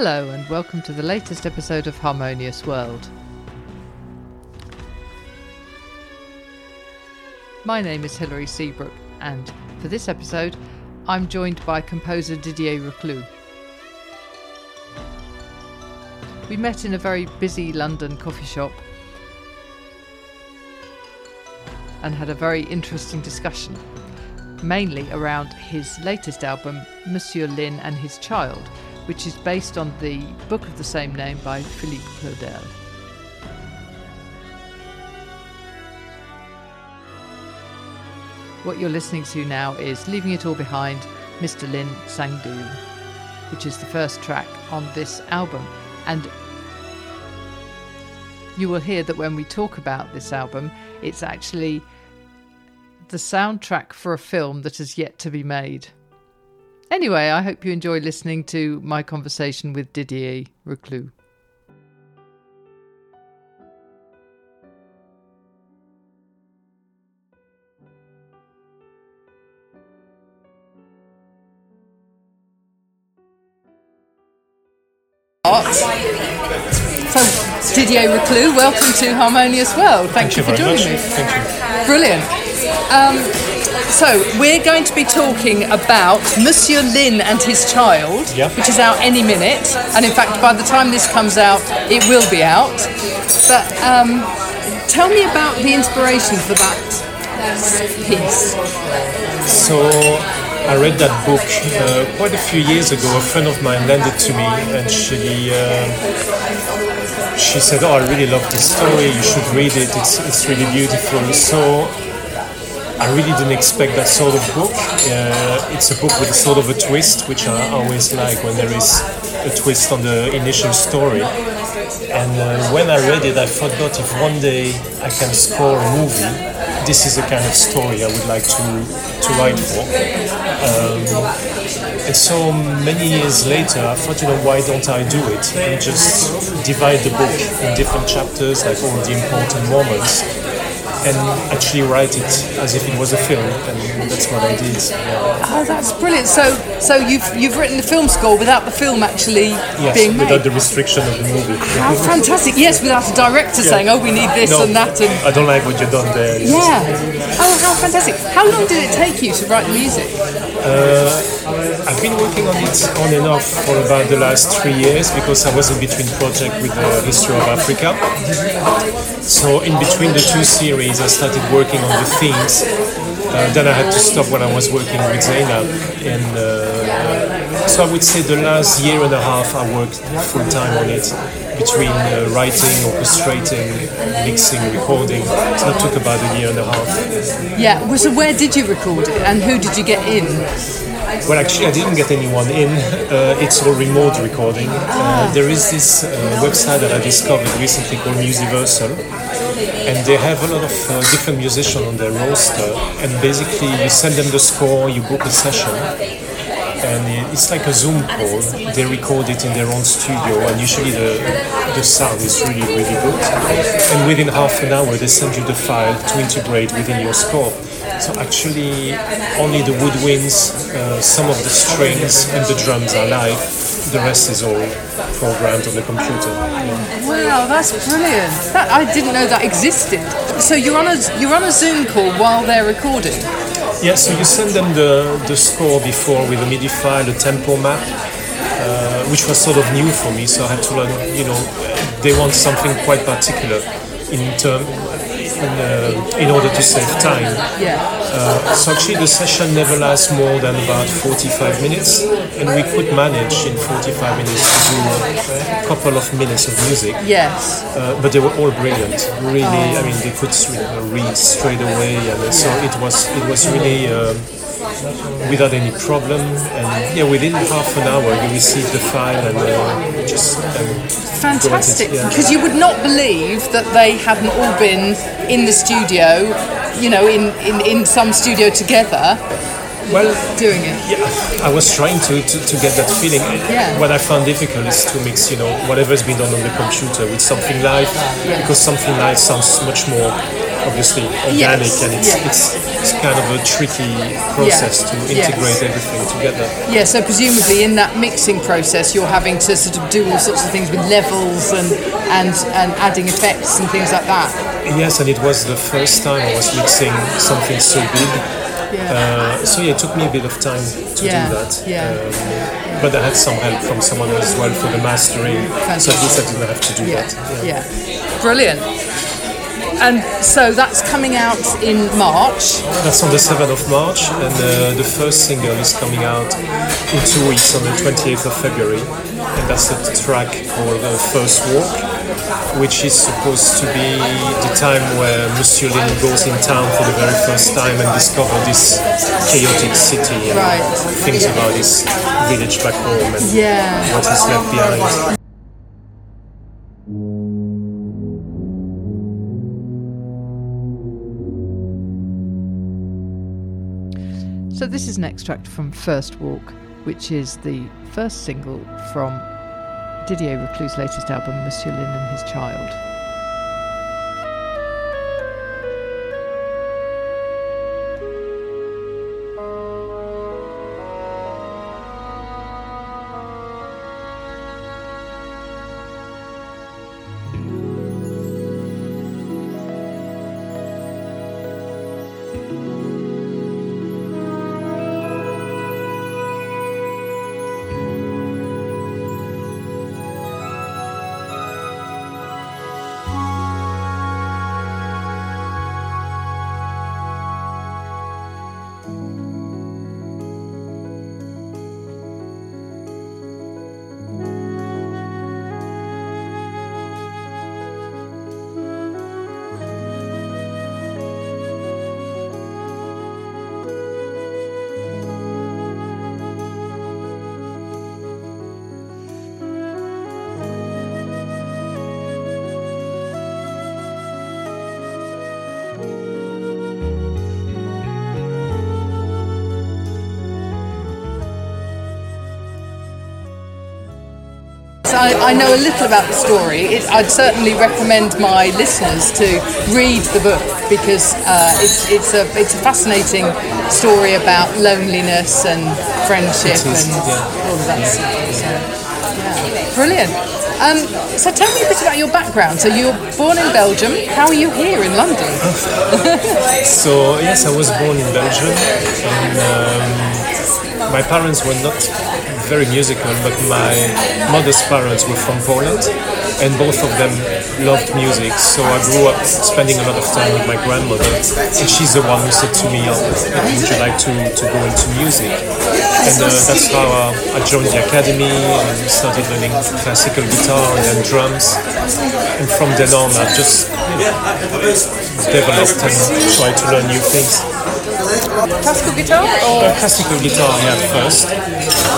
Hello, and welcome to the latest episode of Harmonious World. My name is Hilary Seabrook, and for this episode, I'm joined by composer Didier Recloux. We met in a very busy London coffee shop and had a very interesting discussion, mainly around his latest album, Monsieur Linh and His Child, which is based on the book of the same name by Philippe Claudel. What you're listening to now is Leaving It All Behind, Mr. Linh Sang Du, which is the first track on this album. And you will hear that when we talk about this album, it's actually the soundtrack for a film that has yet to be made. Anyway, I hope you enjoy listening to my conversation with Didier Recloux. So, Didier Recloux, welcome to Harmonious World. Thank, Thank you, you for very joining much. me. Thank you. Brilliant. Um, so we're going to be talking about Monsieur Linh and his child, Yeah. which is out any minute, and in fact, by the time this comes out, it will be out. But um, tell me about the inspiration for that piece. So I read that book uh, quite a few years ago. A friend of mine lent it to me, and she uh, she said, "Oh, I really love this story. You should read it. It's it's really beautiful." So I really didn't expect that sort of book. Uh, it's a book with a sort of a twist, which I always like when there is a twist on the initial story. And uh, when I read it, I forgot if one day I can score a movie, this is the kind of story I would like to, to write for. Um, and so many years later, I thought, you know, why don't I do it and just divide the book in different chapters, like all the important moments, and actually write it as if it was a film, and that's what I did. Yeah. Oh, that's brilliant. So, so you've you've written the film score without the film actually Yes, being made. without the restriction of the movie. How fantastic! Yes, without a director saying, "Oh, we need this No, and that," and I don't like what you've done there. yeah. Oh, how fantastic! How long did it take you to write the music? I've been working on it on and off for about the last three years because I was in between project with the history of Africa. So in between the two series, I started working on the themes. Uh, then I had to stop when I was working with Zeinab, and uh, so I would say the last year and a half I worked full time on it, between uh, writing, orchestrating, mixing, recording. So that took about a year and a half. Yeah. well, So, where did you record it, and who did you get in? Well, actually, I didn't get anyone in. Uh, it's all remote recording. Uh, there is this uh, website that I discovered recently called Musiversal, and they have a lot of uh, different musicians on their roster. And basically, you send them the score, you book a session, and it's like a Zoom call. They record it in their own studio, and usually the the sound is really, really good. And within half an hour, they send you the file to integrate within your score. So actually, only the woodwinds, uh, some of the strings, and the drums are live. The rest is all programmed on the computer. Yeah. Wow, that's brilliant! That, I didn't know that existed. So you're on a you're on a Zoom call while they're recording. Yeah, so you send them the, the score before with a MIDI file, a tempo map, uh, which was sort of new for me. So I had to learn, you know, they want something quite particular in term, in, uh, in order to save time. Yeah. Uh, so actually the session never lasts more than about 45 minutes, and we could manage in 45 minutes to do a couple of minutes of music. Yes. Uh, but they were all brilliant. Really, I mean, they could read straight away, and so it was it was really um, without any problem. And yeah, within half an hour, you receive the file and uh, just um, Fantastic, Yeah. because you would not believe that they hadn't all been in the studio, you know, in, in, in some studio together well. doing it. Yeah, I was trying to, to, to get that feeling. Yeah. What I found difficult is to mix, you know, whatever's been done on the computer with something live, because something live sounds much more obviously organic Yes, and it's, yes. it's it's kind of a tricky process to yes. integrate everything together. Yeah, so presumably in that mixing process, you're having to sort of do all sorts of things with levels and and and adding effects and things like that. Yes, and it was the first time I was mixing something so big. Yeah. Uh, so yeah, it took me a bit of time to do that. yeah, Um, But I had some help from someone as well for the mastering, so at least I didn't have to do Yeah, that. yeah, brilliant. And so that's coming out in March. That's on the 7th of March, and uh, the first single is coming out in two weeks on the 28th of February, and that's the track called uh, First Walk, which is supposed to be the time where Monsieur Linh goes in town for the very first time and discovers this chaotic city and Right. thinks about his village back home and Yeah. what he's left behind. This is an extract from First Walk, which is the first single from Didier Recloux' latest album, Monsieur Linh and His Child. I, I know a little about the story. It, I'd certainly recommend my listeners to read the book because uh, it's, it's, a, it's a fascinating story about loneliness and friendship and all of that stuff. So, yeah. Brilliant. Um, so tell me a bit about your background. So you were born in Belgium. How are you here in London? So yes, I was born in Belgium, and um, my parents were not very musical, but my mother's parents were from Poland, and both of them loved music. So I grew up spending a lot of time with my grandmother, and she's the one who said to me, oh, "Would you like to, to go into music?" And uh, that's how uh, I joined the academy and started learning classical guitar and then drums. And from then on, I've just you know, developed and tried to learn new things. Classical guitar or Uh, classical guitar, yeah, first.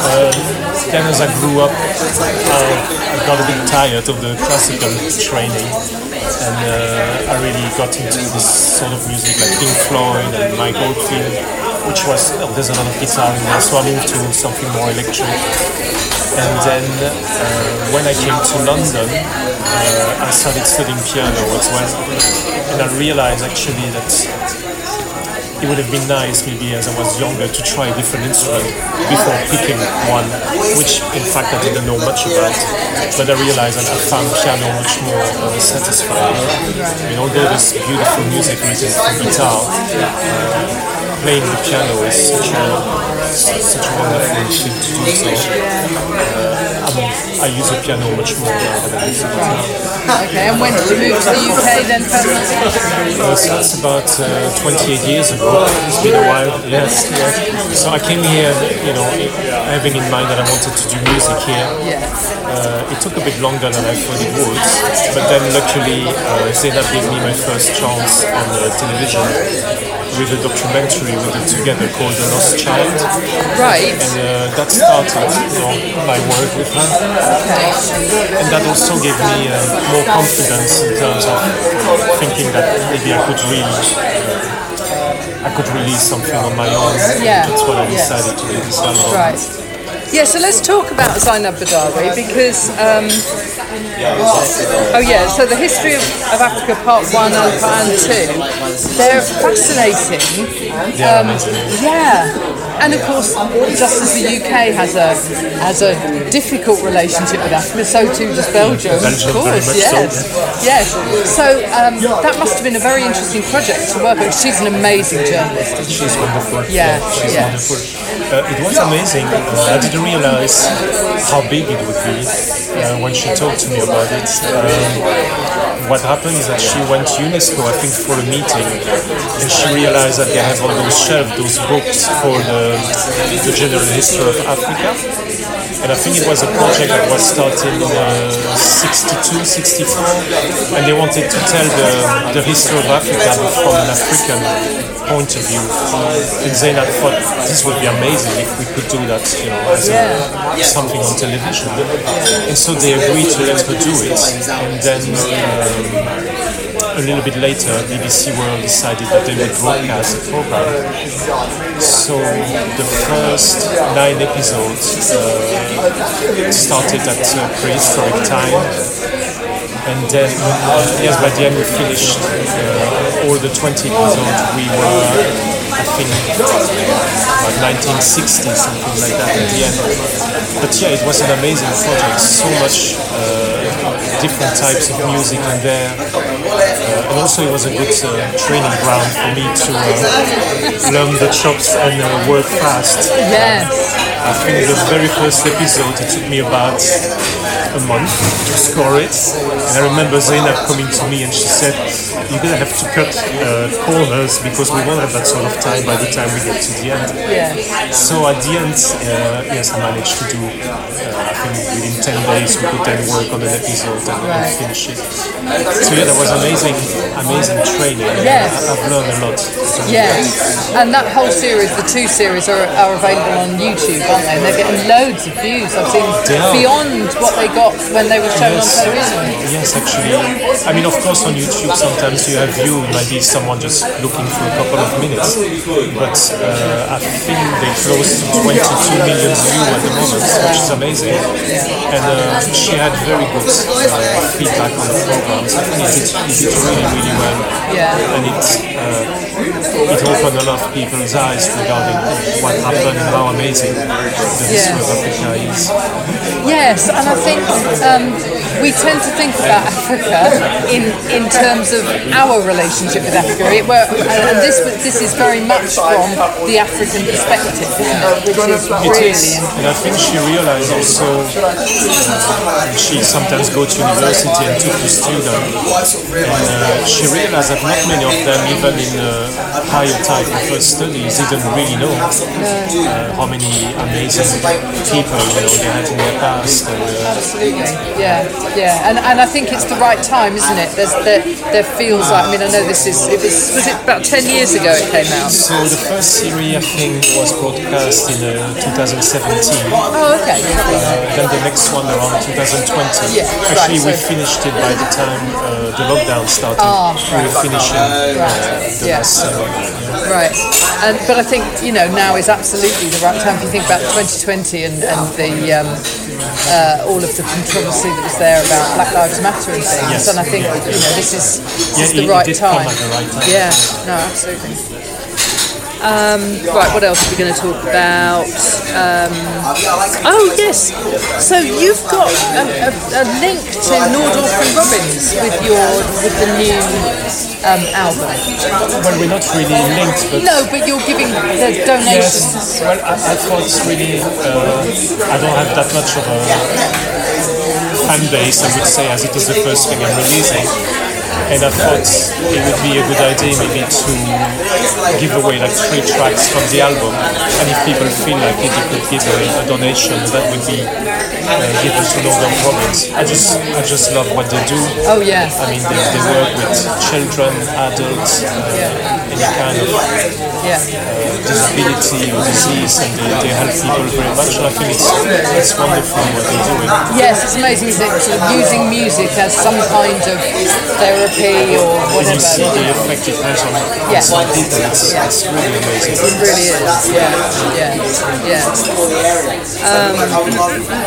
Then as I grew up, I got a bit tired of the classical training, and uh, I really got into this sort of music like Pink Floyd and Mike Oldfield, which was oh, there's a lot of guitar in there, so I moved to something more electric. And then uh, when I came to London, uh, I started studying piano as well, and I realized actually that it would have been nice maybe as I was younger to try a different instrument before picking one, which in fact I didn't know much about. But I realized that I found piano much more uh, satisfying. I mean, although there's beautiful music written for guitar, uh, playing the piano is such a, such a wonderful thing to do. So uh, I use the piano much more than I use the guitar. okay? And when did you move to the UK then? Uh, so that's about uh, 28 years ago. It's been a while, yes. yes. So I came here, you know, having in mind that I wanted to do music here. Yeah. Uh, it took a bit longer than I thought it would, but then luckily uh, Zeinab gave me my first chance on uh, television with a documentary we called The Lost Child, Right. and uh, that started you know, my work with her. Okay. And that also gave me uh, more confidence in terms of thinking that maybe I could really, uh, I could release something on my own. Yeah, That's what I yes. decided to do this album. Right. Yeah, so let's talk about Zeinab Badawi because, um, oh yeah, so the history of, of Africa, part one and part two, they're fascinating. Um, amazing. Yeah, and of course, just as the UK has a has a difficult relationship with Africa, so too does Belgium. Belgium, of course, much so. yes, yes. So um, that must have been a very interesting project to work with. She's an amazing journalist. Isn't she? She's wonderful. Yeah, she's yeah. wonderful. Uh, it was amazing. I didn't realize how big it would be uh, when she talked to me about it. Um, what happened is that she went to UNESCO, I think, for a meeting, and she realized that they have on those shelves those books for the, the general history of Africa. And I think it was a project that was started in uh, 62, 64, and they wanted to tell the, the history of Africa from an African point of view. And Zeinab thought this would be amazing if we could do that, you know, as a, something on television. And so they agreed to let her do it. And then um, a little bit later, BBC World decided that they would broadcast the program. So the first nine episodes uh, started at uh, prehistoric time. And then, uh, yes, by the end we finished uh, all the 20 episodes. We were, I think, like 1960, something like that at the end. But yeah, it was an amazing project. So much uh, different types of music in there. And also it was a good uh, training ground for me to uh, learn the chops and uh, work fast. Yes. I think the very first episode, it took me about a month to score it. And I remember Zeinab coming to me and she said, you're going to have to cut uh, corners because we won't have that sort of time by the time we get to the end. Yeah. So at the end, uh, yes, I managed to do, uh, I think within 10 days we could then work on an episode and, and finish it. So yeah, that was amazing, amazing training. Yes. I, I've learned a lot. Yes, and that whole series, the two series, are, are available on YouTube, aren't they? And they're getting loads of views. I've seen beyond what they got when they were shown Yes. on television. Yes, actually. I mean, of course, on YouTube, sometimes you have it might be someone just looking for a couple of minutes. But uh, I think they close to 22 million views at the moment, which is amazing. And uh, she had very good uh, feedback on the program. So I think it did, it did really, really well. Yeah. And it, uh, it opened a lot of people's eyes regarding what happened and how amazing the history of Africa is. Yes, and I think um, we tend to think about Africa in in terms of our relationship with Africa. It, and this this is very much from the African perspective, isn't which is really is, and I think she realized also uh, she sometimes go to university and took to students, and uh, she realized that not many of them, even in uh, higher type of uh, studies, didn't really know uh, how many amazing people you know they had in their past. And, uh, Absolutely. Yeah, yeah, and and I think it's the right time, isn't it? There's there, there feels like I mean I know this is it was was it about ten years ago it came out. so the first series I think was broadcast in uh, 2017. Oh, okay. Uh, then the next one around 2020. Yeah, right, Actually, we so- finished it by the time uh, the lockdown started. Ah, we were finishing uh, the Yeah. last. Right, and but I think you know now is absolutely the right time if you think about 2020 and, and the um, uh, all of the controversy that was there about Black Lives Matter and things. Yes, And I think you know this is this Yeah, is the right time. the right time. Yeah, no, absolutely. Um, right, what else are we going to talk about? Um, oh yes, so you've got a, a, a link to Nordoff and Robbins with your with the new um, album. Well, we're not really linked, but No, but you're giving the donations. yes. Well, I, I thought it's really. Uh, I don't have that much of a fan base, I would say, as it is the first thing I'm releasing. And I thought it would be a good idea maybe to give away like three tracks from the album. And if people feel like it, they could give a, a donation, that would be uh, given to Nordoff Robbins. I just I just love what they do. Oh yeah. I mean, they, they work with children, adults, uh, any kind of Yeah. disability or disease, and they, they help people very much. And I think it's it's wonderful what they're doing. Yes, it's amazing isn't it? Sort of using music as some kind of therapy or When you see the effect it has on, Yeah. some people, it's, it's really amazing. It really is. Yeah, yeah, yeah. Um,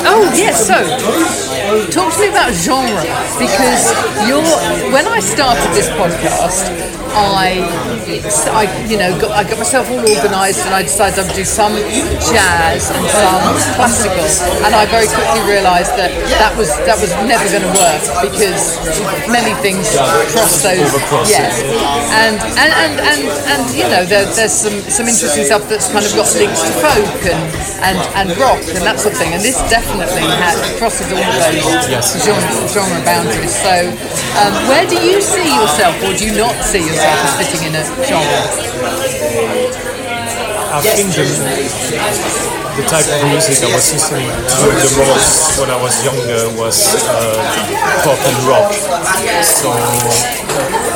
oh yes. So, talk to me about genre because you're. When I started this podcast, I, I you know, got, I got myself all organised and I decided I would do some jazz and some classical, and I very quickly realised that that was that was never going to work because many things cross those. Yes, and and and and, and you know there, there's some some interesting stuff that's kind of got links to folk and and, and rock and that sort of thing. And this definitely has crosses all of those Yes. genre, genre boundaries. So, um, where do you see yourself, or do you not see yourself as fitting in a genre? I think the, the type of music I was listening to the most when I was younger was uh, pop and rock. So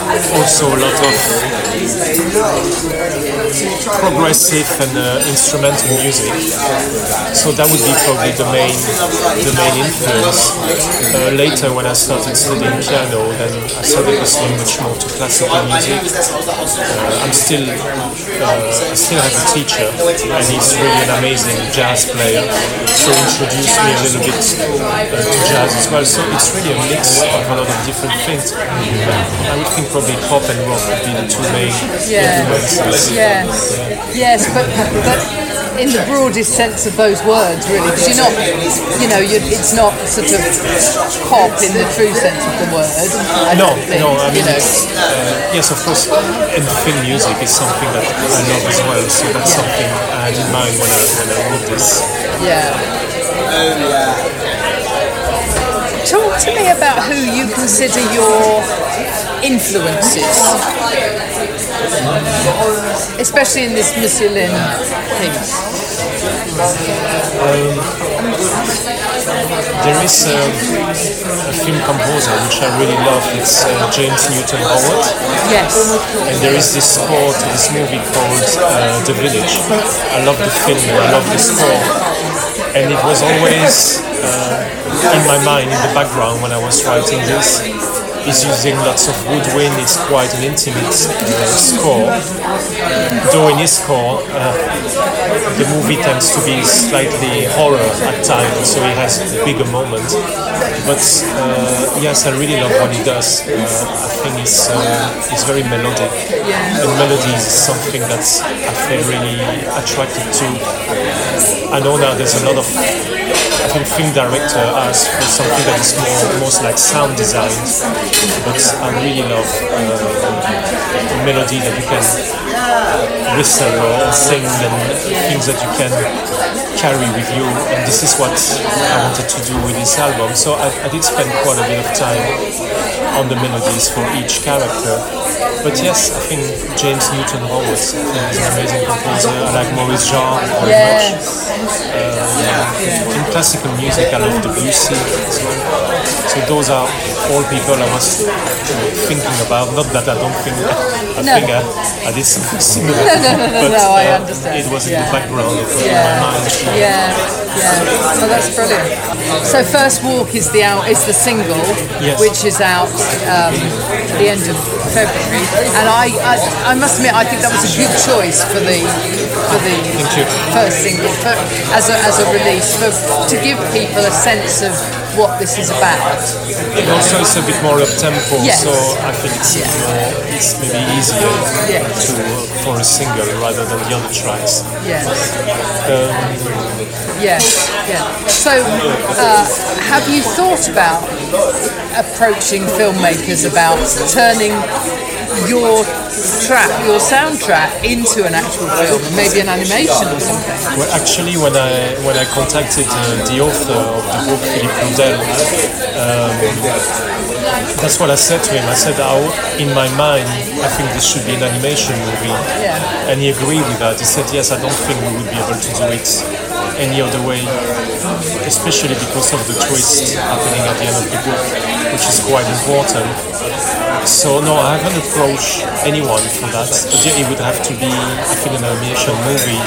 also a lot of progressive and uh, instrumental music. So that would be probably the main the main influence. Uh, later, when I started studying piano, then I started listening much more to classical music. Uh, I'm still uh, I still have a teacher, and he's really an amazing jazz player. So he introduced me a little bit uh, to jazz as well. So it's really a mix of a lot of different things. I would think probably pop and rock would be the two main Yeah. influences. Yes, yes, but but in the broadest sense of those words, really, because you're not, you know, you're, it's not sort of pop in the true sense of the word. I No, think, no, I you mean, know. uh, yes, of course, and film music is something that I love as well, so that's Yeah. something I had in mind when I, when I wrote this. Yeah. Talk to me about who you consider your influences, especially in this Monsieur Linh piece. There is um, a film composer which I really love, it's uh, James Newton Howard, Yes. and there is this score to this movie called uh, The Village. I love the film I love the score, and it was always uh, in my mind, in the background when I was writing this. He's using lots of woodwind, it's quite an intimate uh, score. Though in his score, uh, the movie tends to be slightly horror at times, so he has a bigger moment. But uh, yes, I really love what he does. Uh, I think he's, uh, he's very melodic. And melodies is something that I feel really attracted to. I know now there's a lot of I think film director asks for something that is more almost like sound design, but I really love uh, a melody that you can whistle or sing and things that you can carry with you. And this is what I wanted to do with this album. So I, I did spend quite a bit of time on the melodies for each character. But yes, I think James Newton Howard uh, is an amazing composer. I like Maurice Jarre very much. Yes. Uh, in classical music, I love Debussy as well. So those are all people I was you know, thinking about. Not that I don't think I No. think I, I did something similar. No, no, no, no, but, no, I uh, understand. It was in Yeah. the background. It was in my Yeah, mind. yeah, yeah. Oh, that's brilliant. So, First Walk is the out is the single, Yes. which is out um, at the end of February, and I, I I must admit I think that was a good choice for the for the first single for, as a as a release for to give people a sense of what this is about. And also it's a bit more up tempo, Yes. so I think it's Yeah. more, it's maybe easier Yeah. to for a single rather than the other tracks. Yes. Yes. Yeah. So, uh, have you thought about approaching filmmakers about turning your track, your soundtrack, into an actual film, maybe an animation or something? Well, actually, when I when I contacted uh, the author of the book, Philippe Claudel, um, that's what I said to him. I said, oh, in my mind, I think this should be an animation movie. Yeah. And he agreed with that. He said, yes, I don't think we would be able to do it any other way, especially because of the twist happening at the end of the book, which is quite important. So no, I haven't approached anyone for that. Yeah, it would have to be, I think, an animation movie.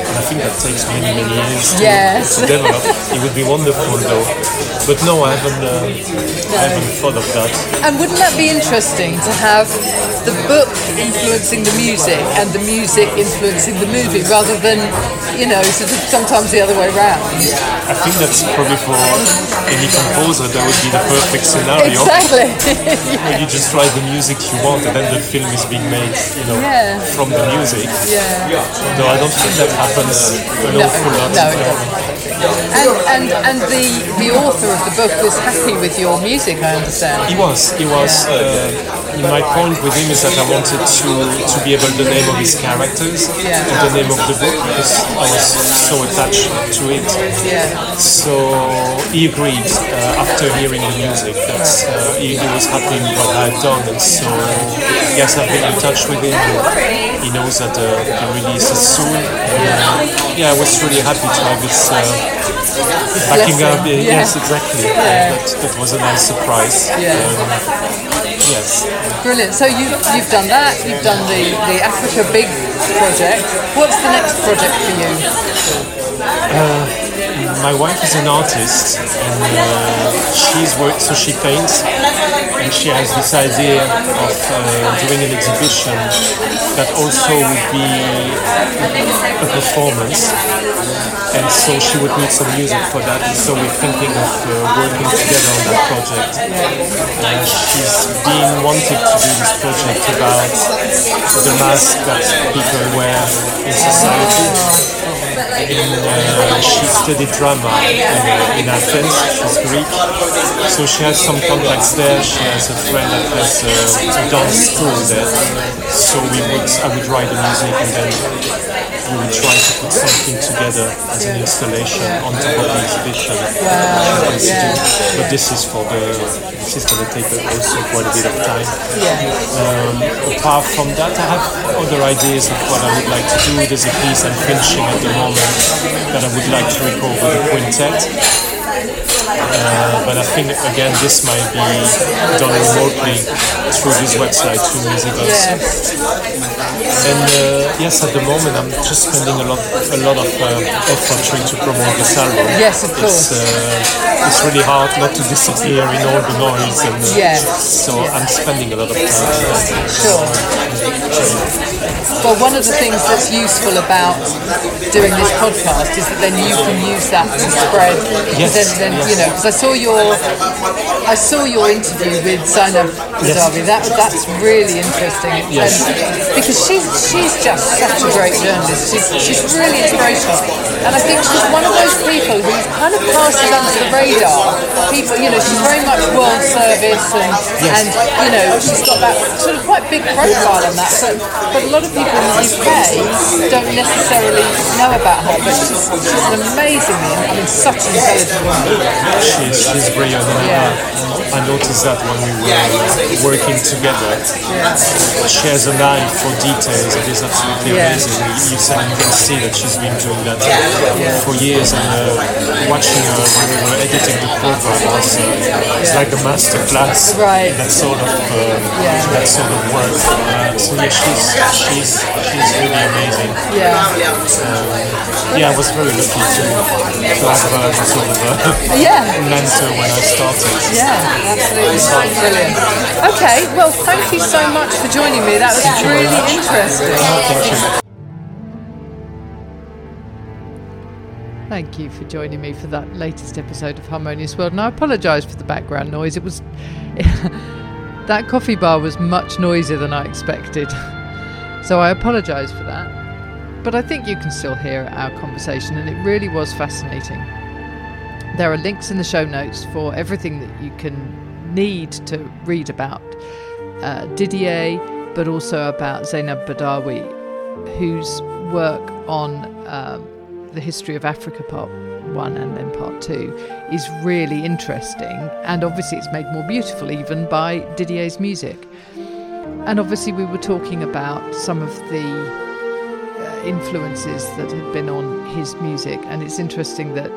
And I think that takes many, many years to, Yes. to develop. It would be wonderful though. But no, I haven't, uh, I haven't thought of that. And wouldn't that be interesting to have the book influencing the music and the music influencing the movie rather than, you know, sort of sometimes the other way around? I think that's probably for any composer that would be the perfect scenario. Exactly. Where you just write the music you want and then the film is being made, you know, Yeah. from the music. yeah. No, I don't think that happens an No, awful lot. no. And, and, and the, the author of the book was happy with your music, I understand. He was. He was. Uh, my point with him is that I wanted to to be able to name of his characters Yeah. and the name of the book because I was so attached to it. Yeah. So he agreed uh, after hearing the music that uh, he, he was happy with what I had done, and so yes, I've been in touch with him. He knows that uh, the release is soon. And, uh, yeah, I was really happy to have his uh, backing Blessing, up. Yeah, yeah. Yes, exactly. Uh, that, that was a nice surprise. Yeah. Um, yes. Brilliant. So you've, you've done that, you've done the, the Africa Big project. What's the next project for you? My wife is an artist, and uh, she's worked. So she paints, and she has this idea of uh, doing an exhibition that also would be a performance. And so she would need some music for that. So we're thinking of uh, working together on that project. And she's been wanting to do this project about the mask that people wear in society. In, uh, she studied drama in, uh, in Athens. She's Greek, so she has some contacts there. She has a friend that has uh, a dance school there. So we would, I would write the music, and then we would try to put something together as an installation on top of the exhibition. Wow, She wants to yeah. But this is for the. This is going to take also quite a bit of time. Yeah. Um, apart from that, I have other ideas of what I would like to do. There's a piece I'm finishing at the moment that I would like to record with a quintet. Uh, but I think again this might be done remotely through this website, through Musiversal. Yes. And uh, yes, at the moment I'm just spending a lot, a lot of uh, effort trying to promote this album. Yes, of course. It's, uh, it's really hard not to disappear in all the noise, and uh, Yeah. so I'm spending a lot of time. Sure. Well, one of the things that's useful about doing this podcast is that then you can use that to spread. Yes, Then, then you know, because I saw your, I saw your interview with Zeinab Badawi. That that's really interesting. Yes. And because she's she's just such a great journalist. She's she's really inspirational, and I think she's one of those people who kind of passes under the radar. People, you know, she's very much world service, and and you know, she's got that sort of quite big profile on that. But but a lot of people in the UK don't necessarily know about her. But she's she's an amazingly, I mean, such an intelligent woman. She's, she's brilliant. And Yeah. I noticed that when we were working together. She has an eye for details. It is absolutely Yeah. amazing. You, you, can, see that she's been doing that for years. And uh, watching her when we were editing the program was uh, it's like a master class. Right. That sort of uh, Yeah. that sort of work. Uh, so yeah, she's she's she's really amazing. Yeah, Yeah, I was very lucky to to have her as sort of a yeah. mentor when I started. Yeah, absolutely. Brilliant. Okay, well, thank you so much for joining me. That was really interesting. Thank you. Thank you for joining me for that latest episode of Harmonious World. And I apologise for the background noise. It was. that coffee bar was much noisier than I expected. So I apologise for that. But I think you can still hear our conversation, and it really was fascinating. There are links in the show notes for everything that you can need to read about uh, Didier, but also about Zeinab Badawi, whose work on um, the history of Africa part one and then part two is really interesting. And obviously, it's made more beautiful even by Didier's music. And obviously, we were talking about some of the uh, influences that had been on his music. And it's interesting that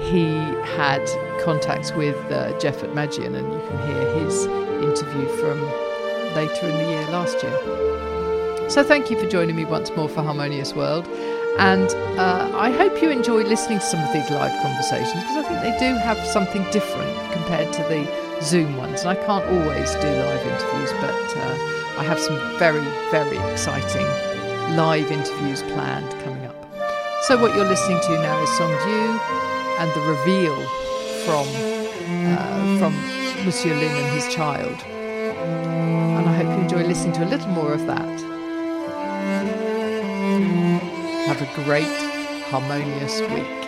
he had contacts with uh, Jeff Atmajian, and you can hear his interview from later in the year last year. So, thank you for joining me once more for Harmonious World. And uh, I hope you enjoy listening to some of these live conversations because I think they do have something different compared to the Zoom ones. And I can't always do live interviews, but uh, I have some very, very exciting live interviews planned coming up. So, what you're listening to now is Song Du and the reveal from, uh, from Monsieur Linh and his child. And I hope you enjoy listening to a little more of that. Have a great, harmonious week.